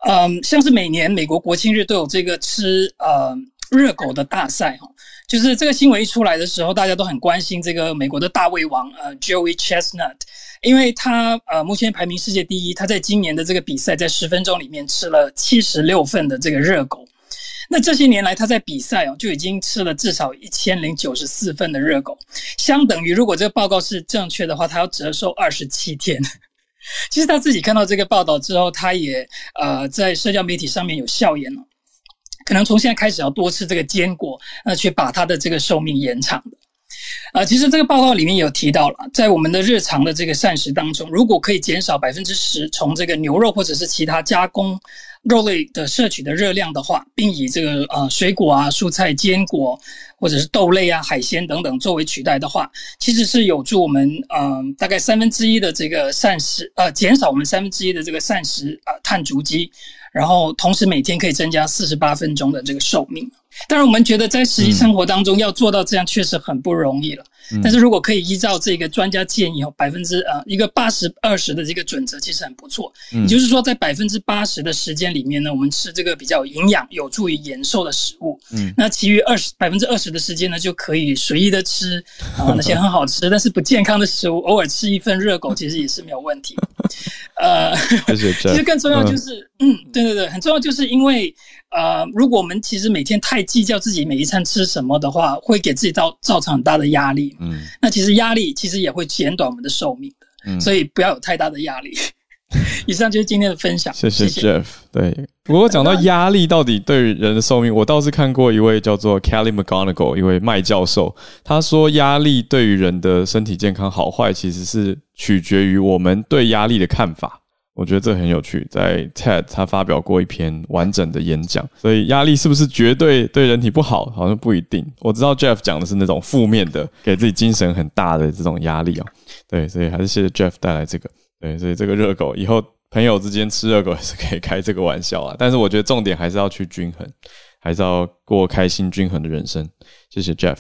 嗯，像是每年美国国庆日都有这个吃呃热狗的大赛哈，就是这个新闻一出来的时候，大家都很关心这个美国的大胃王呃 Joey Chestnut，因为他呃目前排名世界第一，他在今年的这个比赛在十分钟里面吃了七十六份的这个热狗，那这些年来他在比赛哦就已经吃了至少一千零九十四份的热狗，相等于如果这个报告是正确的话，他要折寿二十七天。其实他自己看到这个报道之后，他也呃在社交媒体上面有笑言了，可能从现在开始要多吃这个坚果，那去把它的这个寿命延长的。啊，其实这个报告里面有提到了，在我们的日常的这个膳食当中，如果可以减少百分之十从这个牛肉或者是其他加工肉类的摄取的热量的话，并以这个呃水果啊、蔬菜、坚果或者是豆类啊、海鲜等等作为取代的话，其实是有助我们嗯大概三分之一的这个膳食呃减少我们三分之一的这个膳食啊碳足迹。然后，同时每天可以增加四十八分钟的这个寿命。当然，我们觉得在实际生活当中要做到这样，确实很不容易了。但是如果可以依照这个专家建议，哦，百分之呃一个八十二十的这个准则，其实很不错。也就是说，在百分之八十的时间里面呢，我们吃这个比较营养、有助于延寿的食物。嗯，那其余二十百分之二十的时间呢，就可以随意的吃 啊那些很好吃但是不健康的食物，偶尔吃一份热狗，其实也是没有问题。呃，其实更重要就是，嗯，对对对，很重要就是因为。呃，如果我们其实每天太计较自己每一餐吃什么的话，会给自己造造成很大的压力。嗯，那其实压力其实也会减短我们的寿命的。嗯，所以不要有太大的压力。以上就是今天的分享。谢谢 Jeff。对，不过讲到压力到底对人的寿命，我倒是看过一位叫做 Kelly McGonigal 一位麦教授，他说压力对于人的身体健康好坏，其实是取决于我们对压力的看法。我觉得这很有趣，在 TED 他发表过一篇完整的演讲，所以压力是不是绝对对人体不好，好像不一定。我知道 Jeff 讲的是那种负面的，给自己精神很大的这种压力哦。对，所以还是谢谢 Jeff 带来这个。对，所以这个热狗以后朋友之间吃热狗也是可以开这个玩笑啊。但是我觉得重点还是要去均衡，还是要过开心均衡的人生。谢谢 Jeff。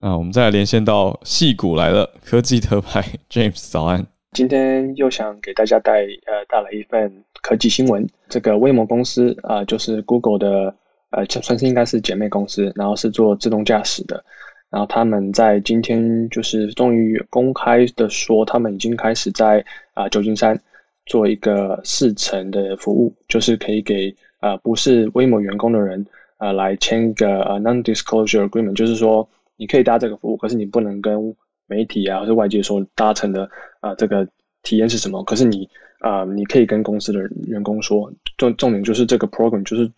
那我们再来连线到戏骨来了，科技特派 James 早安。今天又想给大家带呃带来一份科技新闻。这个威摩公司啊，就是 Google 的呃，算是应该是姐妹公司，然后是做自动驾驶的。然后他们在今天就是终于公开的说，他们已经开始在啊旧金山做一个试乘的服务，就是可以给啊不是威摩员工的人啊来签一个呃 non-disclosure agreement，就是说你可以搭这个服务，可是你不能跟媒体啊，或者外界说搭乘的啊，这个体验是什么？可是你啊，你可以跟公司的员工说，重重点就是这个 program 就是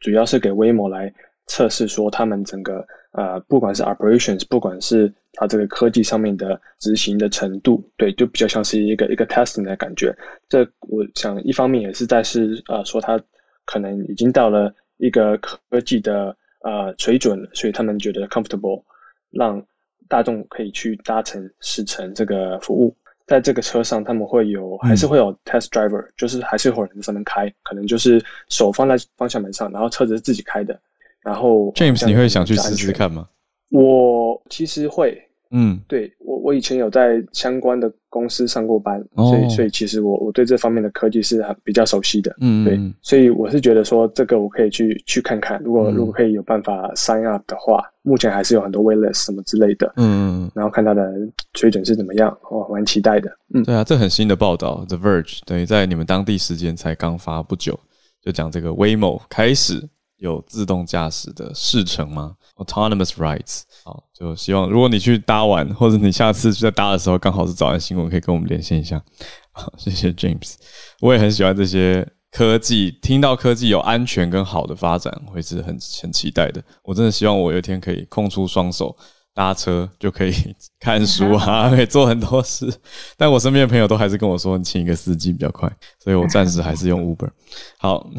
主要是给威摩来测试说他们整个呃，不管是 operations，不管是它这个科技上面的执行的程度，对，就比较像是一个一个 testing 的感觉。这我想一方面也是在是呃说它可能已经到了一个科技的呃水准，所以他们觉得 comfortable，让大众可以去搭乘试乘这个服务。在这个车上，他们会有还是会有 test driver，就是还是有人在上面开，可能就是手放在方向盘上，然后车子是自己开的。然后 James，你会想去试试看吗？我其实会，嗯，对我我以前有在相关的公司上过班，所以所以其实我我对这方面的科技是很比较熟悉的，嗯，对，所以我是觉得说这个我可以去去看看，如果如果可以有办法 sign up 的话，目前还是有很多 waitlist 什么之类的，嗯，然后看它的水准是怎么样，我蛮期待的，嗯，对啊，这很新的报道，The Verge 等于在你们当地时间才刚发不久，就讲这个 Waymo 开始。有自动驾驶的试乘吗？Autonomous rides，好，就希望如果你去搭完，或者你下次在搭的时候刚好是早安新闻，可以跟我们连线一下。好，谢谢 James，我也很喜欢这些科技，听到科技有安全跟好的发展，会是很很期待的。我真的希望我有一天可以空出双手搭车，就可以看书啊，可以做很多事。但我身边的朋友都还是跟我说，你请一个司机比较快，所以我暂时还是用 Uber。好。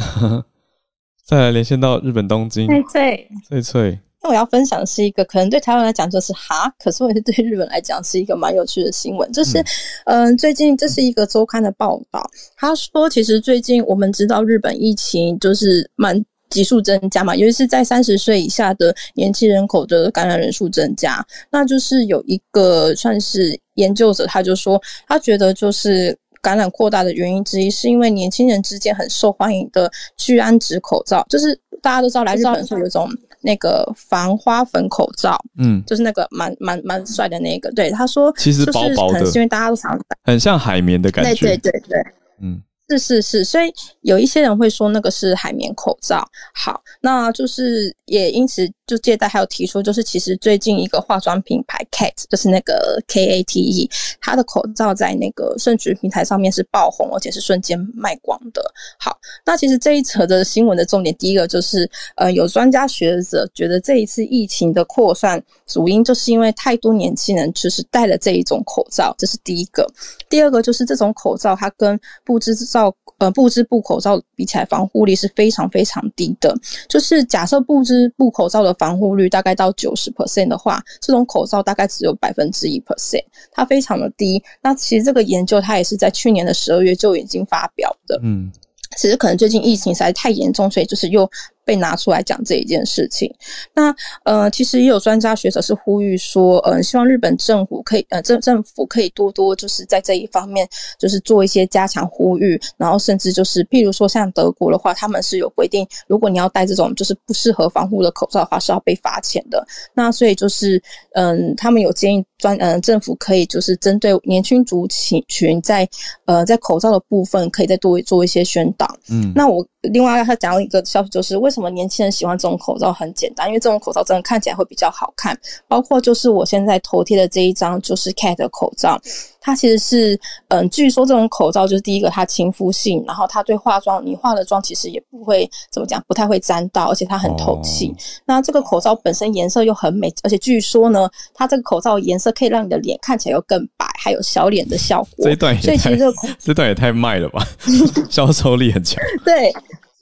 再来连线到日本东京，翠翠，翠翠。那我要分享的是一个，可能对台湾来讲就是哈，可是我也是对日本来讲是一个蛮有趣的新闻。就是，嗯，最近这是一个周刊的报道，他说，其实最近我们知道日本疫情就是蛮急速增加嘛，尤其是在三十岁以下的年轻人口的感染人数增加。那就是有一个算是研究者，他就说，他觉得就是。感染扩大的原因之一，是因为年轻人之间很受欢迎的聚氨酯口罩，就是大家都知道来日本时候有种那个防花粉口罩，嗯，就是那个蛮蛮蛮帅的那个。对，他说，其实薄薄的，是因为大家都常戴，很像海绵的感觉。对对对对，嗯。是是是，所以有一些人会说那个是海绵口罩。好，那就是也因此就借贷还有提出，就是其实最近一个化妆品牌 Kate，就是那个 K A T E，它的口罩在那个盛举平台上面是爆红，而且是瞬间卖光的。好，那其实这一则的新闻的重点，第一个就是呃，有专家学者觉得这一次疫情的扩散主因就是因为太多年轻人就是戴了这一种口罩，这是第一个。第二个就是这种口罩它跟不织。罩呃布织布口罩比起来，防护力是非常非常低的。就是假设布织布口罩的防护率大概到九十 percent 的话，这种口罩大概只有百分之一 percent，它非常的低。那其实这个研究它也是在去年的十二月就已经发表的。嗯，其实可能最近疫情实在太严重，所以就是又。被拿出来讲这一件事情，那呃，其实也有专家学者是呼吁说，呃，希望日本政府可以，呃，政政府可以多多就是在这一方面，就是做一些加强呼吁，然后甚至就是，譬如说像德国的话，他们是有规定，如果你要戴这种就是不适合防护的口罩的话，是要被罚钱的。那所以就是，嗯，他们有建议专，嗯，政府可以就是针对年轻族群群在，呃，在口罩的部分可以再多做一些宣导。嗯，那我。另外，他讲一个消息，就是为什么年轻人喜欢这种口罩？很简单，因为这种口罩真的看起来会比较好看。包括就是我现在头贴的这一张，就是 Cat 的口罩。它其实是，嗯，据说这种口罩就是第一个，它亲肤性，然后它对化妆，你化的妆其实也不会怎么讲，不太会沾到，而且它很透气。那这个口罩本身颜色又很美，而且据说呢，它这个口罩颜色可以让你的脸看起来又更白，还有小脸的效果。这一段也太，这段也太卖了吧，销售力很强。对，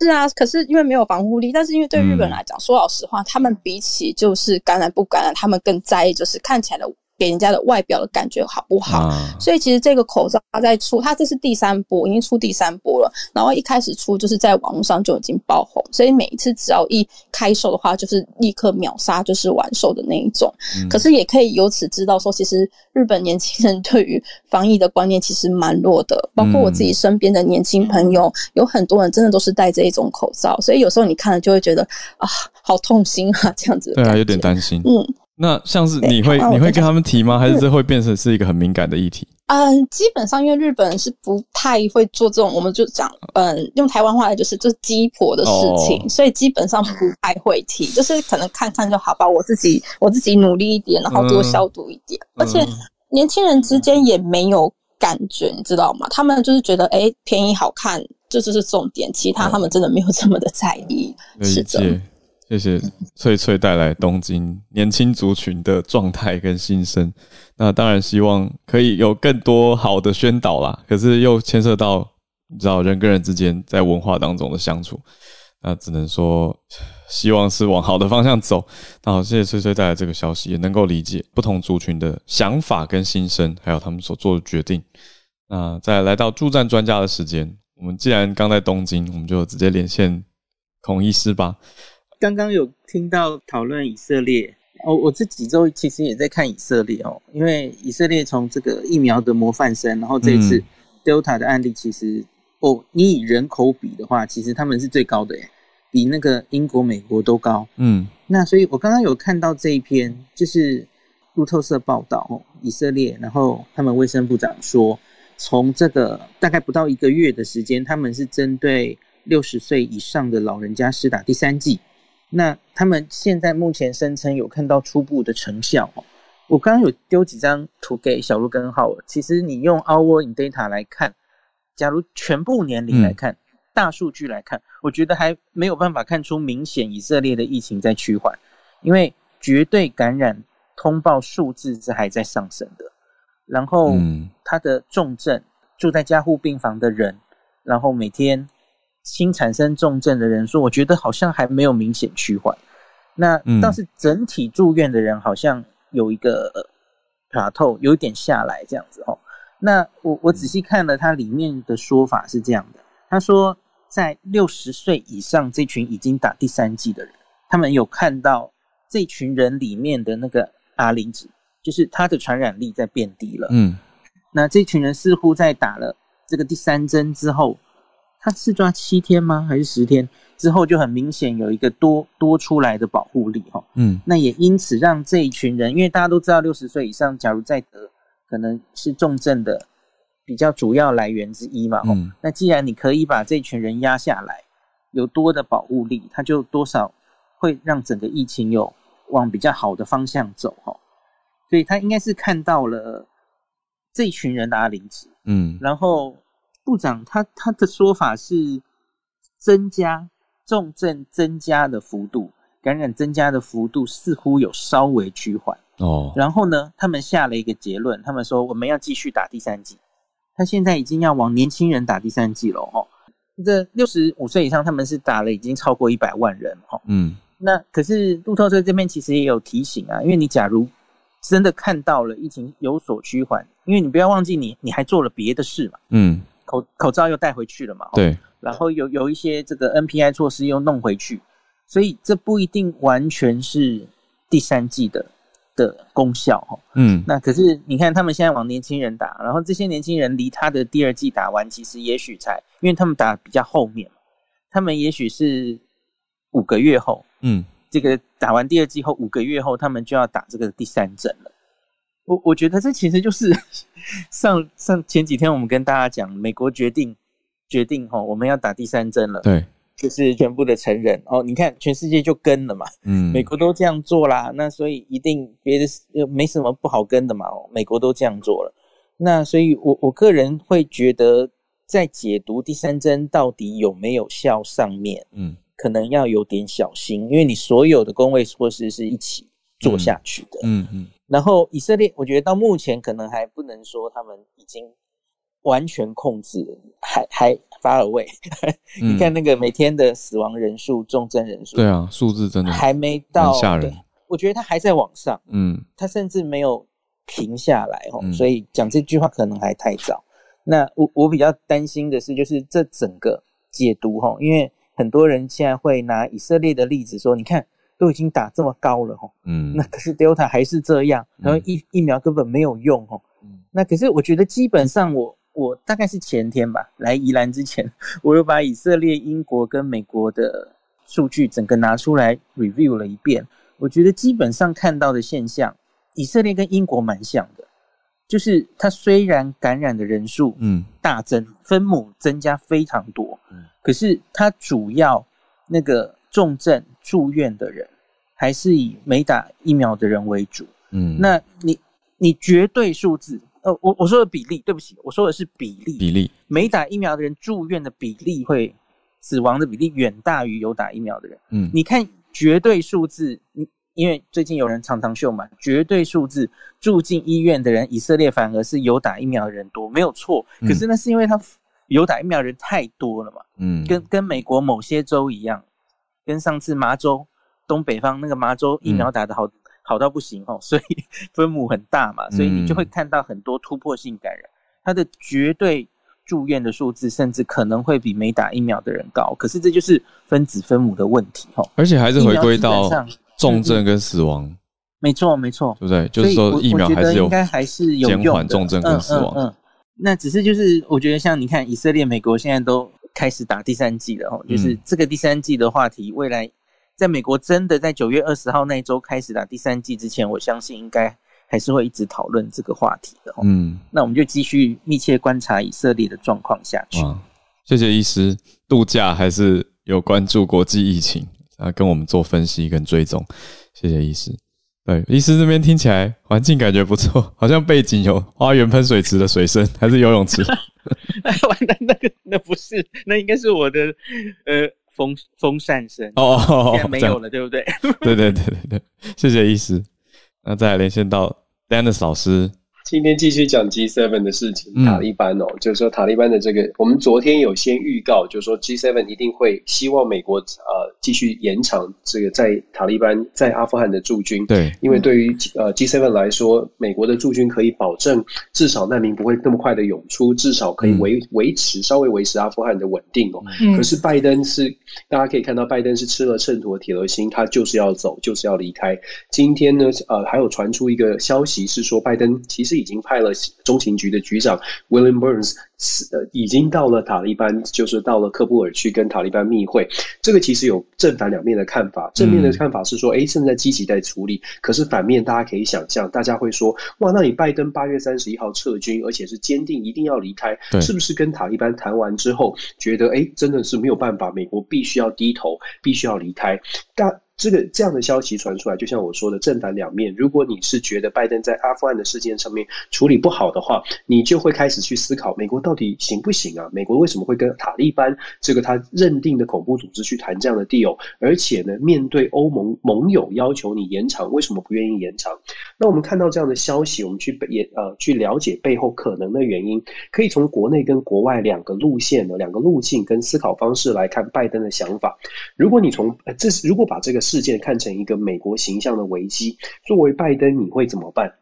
是啊，可是因为没有防护力，但是因为对日本人来讲，说老实话，他们比起就是感染不感染，他们更在意就是看起来的。给人家的外表的感觉好不好？所以其实这个口罩它在出，它这是第三波，已经出第三波了。然后一开始出就是在网络上就已经爆红，所以每一次只要一开售的话，就是立刻秒杀，就是完售的那一种。可是也可以由此知道说，其实日本年轻人对于防疫的观念其实蛮弱的。包括我自己身边的年轻朋友，有很多人真的都是戴这一种口罩，所以有时候你看了就会觉得啊，好痛心啊，这样子。对啊，有点担心。嗯。那像是你会你会跟他们提吗？还是这会变成是一个很敏感的议题？嗯，基本上因为日本人是不太会做这种，我们就讲，嗯，用台湾话来就是就是鸡婆的事情，所以基本上不太会提，就是可能看看就好吧。我自己我自己努力一点，然后多消毒一点。而且年轻人之间也没有感觉，你知道吗？他们就是觉得哎，便宜好看，这就是重点，其他他们真的没有这么的在意。是的。谢谢翠翠带来东京年轻族群的状态跟心声。那当然希望可以有更多好的宣导啦，可是又牵涉到你知道人跟人之间在文化当中的相处，那只能说希望是往好的方向走。那好，谢谢翠翠带来这个消息，也能够理解不同族群的想法跟心声，还有他们所做的决定。那再来到助战专家的时间，我们既然刚在东京，我们就直接连线孔医师吧。刚刚有听到讨论以色列哦，我这几周其实也在看以色列哦，因为以色列从这个疫苗的模范生，然后这次 Delta 的案例，其实哦，你以人口比的话，其实他们是最高的耶，比那个英国、美国都高。嗯，那所以我刚刚有看到这一篇，就是路透社报道哦，以色列，然后他们卫生部长说，从这个大概不到一个月的时间，他们是针对六十岁以上的老人家施打第三剂。那他们现在目前声称有看到初步的成效哦。我刚刚有丢几张图给小鹿跟浩尔，其实你用 Our in Data 来看，假如全部年龄来看，大数据来看，我觉得还没有办法看出明显以色列的疫情在趋缓，因为绝对感染通报数字是还在上升的。然后，他的重症住在加护病房的人，然后每天。新产生重症的人数，我觉得好像还没有明显趋缓。那但是整体住院的人好像有一个卡透，有一点下来这样子哦。那我我仔细看了它里面的说法是这样的，他说在六十岁以上这群已经打第三剂的人，他们有看到这群人里面的那个 R 零值，就是它的传染力在变低了。嗯，那这群人似乎在打了这个第三针之后。他是抓七天吗？还是十天之后就很明显有一个多多出来的保护力哈？嗯，那也因此让这一群人，因为大家都知道六十岁以上，假如再得，可能是重症的比较主要来源之一嘛。嗯，那既然你可以把这群人压下来，有多的保护力，他就多少会让整个疫情有往比较好的方向走哈。所以他应该是看到了这群人的阿离子，嗯，然后。部长他他的说法是增加重症增加的幅度，感染增加的幅度似乎有稍微趋缓哦。然后呢，他们下了一个结论，他们说我们要继续打第三剂。他现在已经要往年轻人打第三剂了哦。这六十五岁以上，他们是打了已经超过一百万人哦。嗯，那可是路透社这边其实也有提醒啊，因为你假如真的看到了疫情有所趋缓，因为你不要忘记你你还做了别的事嘛。嗯。口口罩又带回去了嘛？对，然后有有一些这个 NPI 措施又弄回去，所以这不一定完全是第三季的的功效哈。嗯，那可是你看他们现在往年轻人打，然后这些年轻人离他的第二季打完，其实也许才，因为他们打比较后面他们也许是五个月后，嗯，这个打完第二季后五个月后，他们就要打这个第三针了。我我觉得这其实就是 上上前几天我们跟大家讲，美国决定决定哈，我们要打第三针了，对，就是全部的成人哦，你看全世界就跟了嘛，嗯，美国都这样做啦，那所以一定别的又没什么不好跟的嘛，美国都这样做了，那所以我我个人会觉得在解读第三针到底有没有效上面，嗯，可能要有点小心，因为你所有的工位措施是一起做下去的，嗯嗯。然后以色列，我觉得到目前可能还不能说他们已经完全控制，还还发而未。你看那个每天的死亡人数、重症人数，对啊，数字真的还没到吓人。我觉得他还在往上，嗯，他甚至没有停下来哦。所以讲这句话可能还太早。那我我比较担心的是，就是这整个解读哈，因为很多人现在会拿以色列的例子说，你看。都已经打这么高了哈，嗯，那可是 Delta 还是这样，然后疫疫苗根本没有用哈，嗯，那可是我觉得基本上我我大概是前天吧来宜兰之前，我又把以色列、英国跟美国的数据整个拿出来 review 了一遍，我觉得基本上看到的现象，以色列跟英国蛮像的，就是它虽然感染的人数嗯。大增，分母增加非常多，嗯，可是它主要那个。重症住院的人，还是以没打疫苗的人为主。嗯，那你你绝对数字，呃，我我说的比例，对不起，我说的是比例。比例没打疫苗的人住院的比例会死亡的比例远大于有打疫苗的人。嗯，你看绝对数字，你因为最近有人常常秀嘛，绝对数字住进医院的人，以色列反而是有打疫苗的人多，没有错。可是那是因为他有打疫苗的人太多了嘛，嗯，跟跟美国某些州一样，跟上次麻州东北方那个麻州疫苗打的好好到不行哦，所以分母很大嘛，所以你就会看到很多突破性感染，它的绝对。住院的数字甚至可能会比没打疫苗的人高，可是这就是分子分母的问题哦。而且还是回归到重症跟死亡，没错没错，对不对？就是说疫苗还是有应该还是有减缓重症跟死亡。嗯，那只是就是我觉得像你看以色列、美国现在都开始打第三季了哦，就是这个第三季的话题，未来在美国真的在九月二十号那一周开始打第三季之前，我相信应该。还是会一直讨论这个话题的。嗯，那我们就继续密切观察以色列的状况下去。谢谢医师，度假还是有关注国际疫情啊，跟我们做分析跟追踪。谢谢医师。对，医师这边听起来环境感觉不错，好像背景有花园喷水池的水声，还是游泳池？完蛋，那个那不是，那应该是我的呃风风扇声哦，现在没有了，对不对？对对对对对，谢谢医师。那再来连线到 Dennis 老师。今天继续讲 G7 的事情，塔利班哦，就是说塔利班的这个，我们昨天有先预告，就是说 G7 一定会希望美国呃继续延长这个在塔利班在阿富汗的驻军，对，因为对于呃 G7 来说，美国的驻军可以保证至少难民不会那么快的涌出，至少可以维维持稍微维持阿富汗的稳定哦。可是拜登是大家可以看到，拜登是吃了秤砣铁了心，他就是要走，就是要离开。今天呢，呃，还有传出一个消息是说，拜登其实已经派了中情局的局长 William Burns，呃，已经到了塔利班，就是到了喀布尔去跟塔利班密会。这个其实有正反两面的看法。正面的看法是说，哎，正在积极在处理。可是反面，大家可以想象，大家会说，哇，那你拜登八月三十一号撤军，而且是坚定一定要离开，是不是跟塔利班谈完之后，觉得哎，真的是没有办法，美国必须要低头，必须要离开？但这个这样的消息传出来，就像我说的，正反两面。如果你是觉得拜登在阿富汗的事件上面处理不好的话，你就会开始去思考，美国到底行不行啊？美国为什么会跟塔利班这个他认定的恐怖组织去谈这样的 deal？而且呢，面对欧盟盟友要求你延长，为什么不愿意延长？那我们看到这样的消息，我们去也呃去了解背后可能的原因，可以从国内跟国外两个路线的两个路径跟思考方式来看拜登的想法。如果你从呃这是如果把这个事件看成一个美国形象的危机，作为拜登，你会怎么办？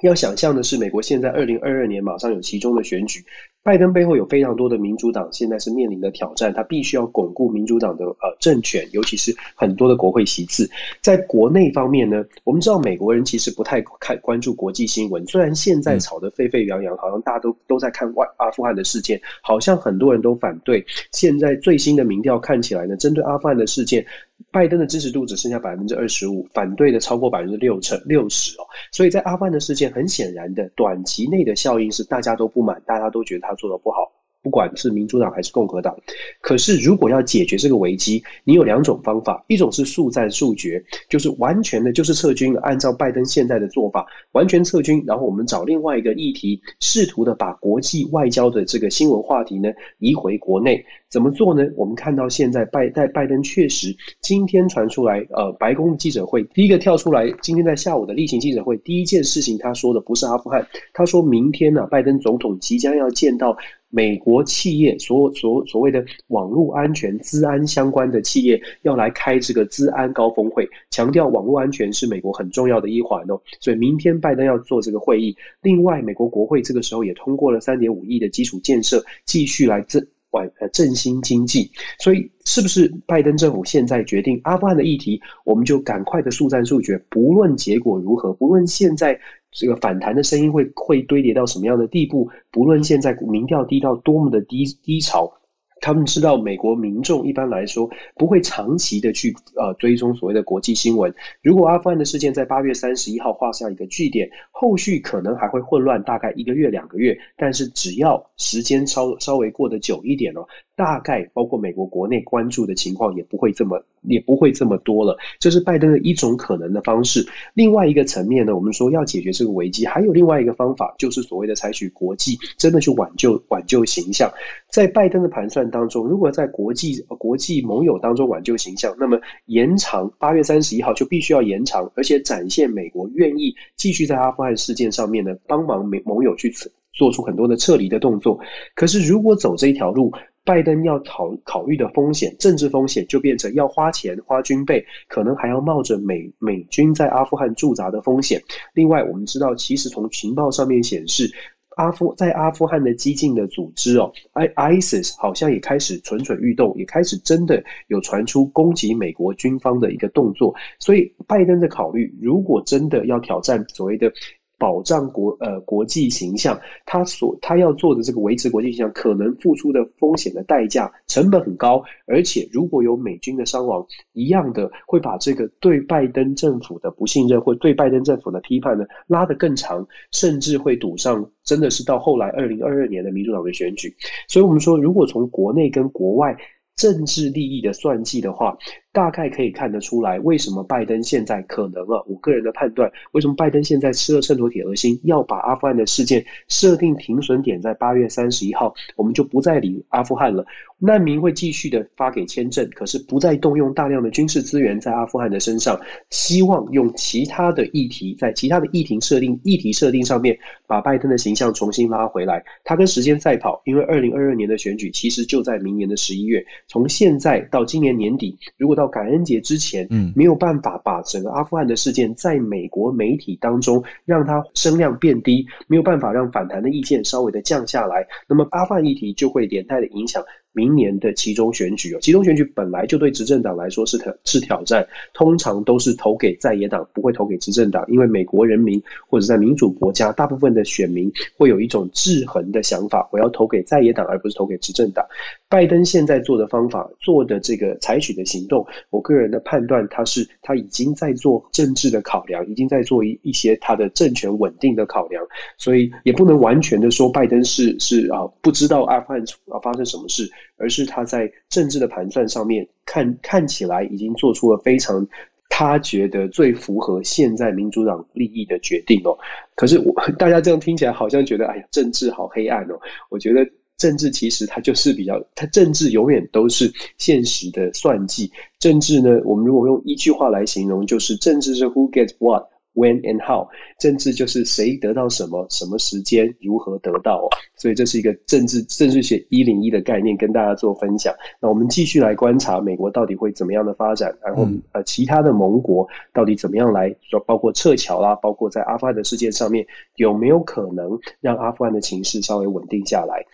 要想象的是，美国现在二零二二年马上有其中的选举。拜登背后有非常多的民主党，现在是面临的挑战，他必须要巩固民主党的呃政权，尤其是很多的国会席次。在国内方面呢，我们知道美国人其实不太看关注国际新闻，虽然现在吵得沸沸扬扬，好像大家都都在看外阿富汗的事件，好像很多人都反对。现在最新的民调看起来呢，针对阿富汗的事件，拜登的支持度只剩下百分之二十五，反对的超过百分之六成六十哦。所以在阿富汗的事件，很显然的短期内的效应是大家都不满，大家都觉得他。做的不好，不管是民主党还是共和党。可是，如果要解决这个危机，你有两种方法：一种是速战速决，就是完全的，就是撤军。按照拜登现在的做法，完全撤军，然后我们找另外一个议题，试图的把国际外交的这个新闻话题呢移回国内。怎么做呢？我们看到现在拜在拜登确实今天传出来，呃，白宫记者会第一个跳出来，今天在下午的例行记者会，第一件事情他说的不是阿富汗，他说明天呢，拜登总统即将要见到美国企业，所所所谓的网络安全、资安相关的企业，要来开这个资安高峰会，强调网络安全是美国很重要的一环哦。所以明天拜登要做这个会议。另外，美国国会这个时候也通过了三点五亿的基础建设，继续来这。外呃振兴经济，所以是不是拜登政府现在决定阿富汗的议题，我们就赶快的速战速决，不论结果如何，不论现在这个反弹的声音会会堆叠到什么样的地步，不论现在民调低到多么的低低潮。他们知道，美国民众一般来说不会长期的去呃追踪所谓的国际新闻。如果阿富汗的事件在八月三十一号画下一个句点，后续可能还会混乱大概一个月两个月。但是只要时间稍稍微过得久一点哦，大概包括美国国内关注的情况也不会这么也不会这么多了。这是拜登的一种可能的方式。另外一个层面呢，我们说要解决这个危机，还有另外一个方法，就是所谓的采取国际真的去挽救挽救形象。在拜登的盘算当中，如果在国际国际盟友当中挽救形象，那么延长八月三十一号就必须要延长，而且展现美国愿意继续在阿富汗事件上面呢帮忙美盟友去做出很多的撤离的动作。可是如果走这一条路，拜登要考考虑的风险，政治风险就变成要花钱花军备，可能还要冒着美美军在阿富汗驻扎的风险。另外，我们知道，其实从情报上面显示，阿富在阿富汗的激进的组织哦，I ISIS 好像也开始蠢蠢欲动，也开始真的有传出攻击美国军方的一个动作。所以，拜登的考虑，如果真的要挑战所谓的。保障国呃国际形象，他所他要做的这个维持国际形象，可能付出的风险的代价成本很高，而且如果有美军的伤亡，一样的会把这个对拜登政府的不信任或对拜登政府的批判呢拉得更长，甚至会堵上真的是到后来二零二二年的民主党的选举。所以，我们说，如果从国内跟国外政治利益的算计的话。大概可以看得出来，为什么拜登现在可能啊？我个人的判断，为什么拜登现在吃了秤砣铁了心，要把阿富汗的事件设定停损点在八月三十一号，我们就不再理阿富汗了。难民会继续的发给签证，可是不再动用大量的军事资源在阿富汗的身上，希望用其他的议题，在其他的议题设定议题设定上面，把拜登的形象重新拉回来。他跟时间赛跑，因为二零二二年的选举其实就在明年的十一月，从现在到今年年底，如果到感恩节之前，嗯，没有办法把整个阿富汗的事件在美国媒体当中让它声量变低，没有办法让反弹的意见稍微的降下来，那么阿富汗议题就会连带的影响。明年的其中选举哦，其中选举本来就对执政党来说是挑是挑战，通常都是投给在野党，不会投给执政党，因为美国人民或者在民主国家，大部分的选民会有一种制衡的想法，我要投给在野党，而不是投给执政党。拜登现在做的方法，做的这个采取的行动，我个人的判断，他是他已经在做政治的考量，已经在做一一些他的政权稳定的考量，所以也不能完全的说拜登是是啊不知道阿富汗啊发生什么事。而是他在政治的盘算上面看看起来已经做出了非常他觉得最符合现在民主党利益的决定哦。可是我大家这样听起来好像觉得哎呀政治好黑暗哦。我觉得政治其实它就是比较，它政治永远都是现实的算计。政治呢，我们如果用一句话来形容，就是政治是 Who gets what。When and how，政治就是谁得到什么，什么时间，如何得到哦。所以这是一个政治政治学一零一的概念，跟大家做分享。那我们继续来观察美国到底会怎么样的发展，然后呃其他的盟国到底怎么样来说，包括撤侨啦，包括在阿富汗的事件上面有没有可能让阿富汗的情势稍微稳定下来，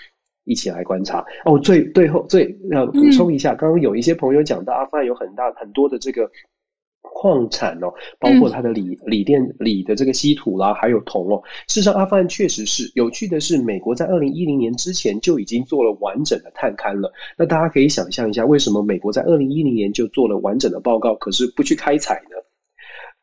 一起来观察哦。最最后最呃补充一下，刚刚有一些朋友讲到阿富汗有很大很多的这个。矿产哦，包括它的锂锂电锂的这个稀土啦，还有铜哦。事实上，阿富汗确实是有趣的是，美国在二零一零年之前就已经做了完整的探勘了。那大家可以想象一下，为什么美国在二零一零年就做了完整的报告，可是不去开采呢？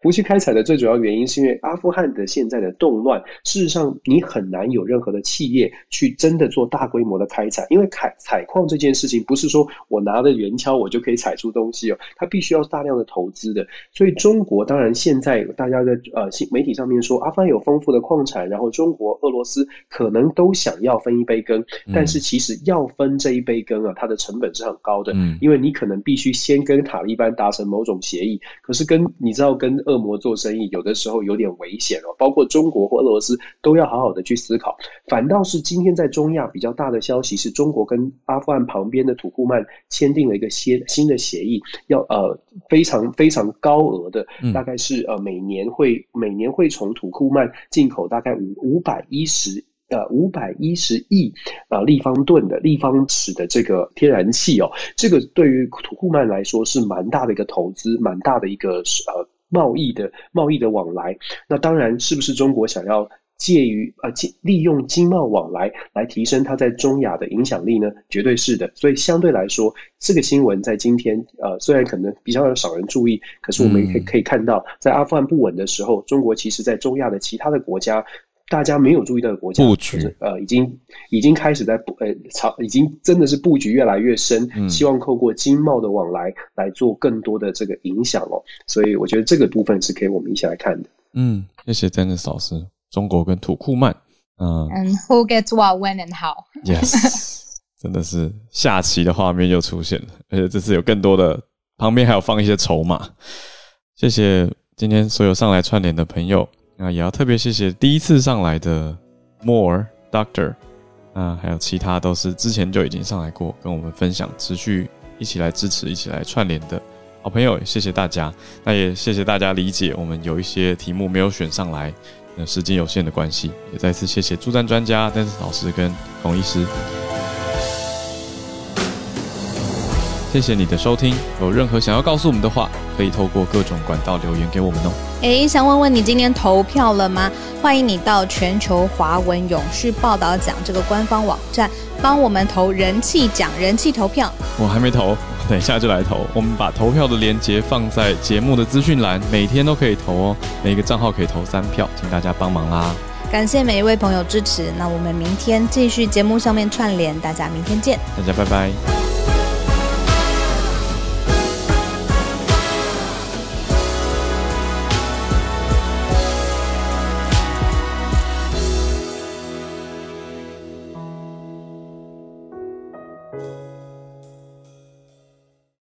不去开采的最主要原因，是因为阿富汗的现在的动乱，事实上你很难有任何的企业去真的做大规模的开采，因为采采矿这件事情不是说我拿着圆锹我就可以采出东西哦，它必须要大量的投资的。所以中国当然现在大家在呃新媒体上面说阿富汗有丰富的矿产，然后中国、俄罗斯可能都想要分一杯羹，但是其实要分这一杯羹啊，它的成本是很高的，嗯因为你可能必须先跟塔利班达成某种协议，可是跟你知道跟。恶魔做生意有的时候有点危险哦，包括中国或俄罗斯都要好好的去思考。反倒是今天在中亚比较大的消息是中国跟阿富汗旁边的土库曼签订了一个新新的协议，要呃非常非常高额的，大概是呃每年会每年会从土库曼进口大概五五百一十。呃，五百一十亿呃立方吨的立方尺的这个天然气哦，这个对于土库曼来说是蛮大的一个投资，蛮大的一个呃。贸易的贸易的往来，那当然是不是中国想要介于啊借利用经贸往来来提升它在中亚的影响力呢？绝对是的。所以相对来说，这个新闻在今天呃虽然可能比较少人注意，可是我们可以可以看到，在阿富汗不稳的时候，中国其实在中亚的其他的国家。大家没有注意到的国家布局，呃，已经已经开始在布，呃，朝已经真的是布局越来越深，希望透过经贸的往来来做更多的这个影响哦。所以我觉得这个部分是可以我们一起来看的。嗯，谢谢 Dennis 老师。中国跟土库曼，嗯，And who gets what, when, and how？Yes，真的是下棋的画面又出现了，而且这次有更多的旁边还有放一些筹码。谢谢今天所有上来串联的朋友。那也要特别谢谢第一次上来的 More Doctor，啊，还有其他都是之前就已经上来过，跟我们分享，持续一起来支持，一起来串联的好朋友，谢谢大家。那也谢谢大家理解我们有一些题目没有选上来，那时间有限的关系，也再次谢谢助战专家丹斯老师跟孔医师。谢谢你的收听，有任何想要告诉我们的话，可以透过各种管道留言给我们哦。诶，想问问你今天投票了吗？欢迎你到全球华文永续报道奖这个官方网站，帮我们投人气奖，人气投票。我还没投，等一下就来投。我们把投票的链接放在节目的资讯栏，每天都可以投哦。每个账号可以投三票，请大家帮忙啦。感谢每一位朋友支持，那我们明天继续节目上面串联，大家明天见。大家拜拜。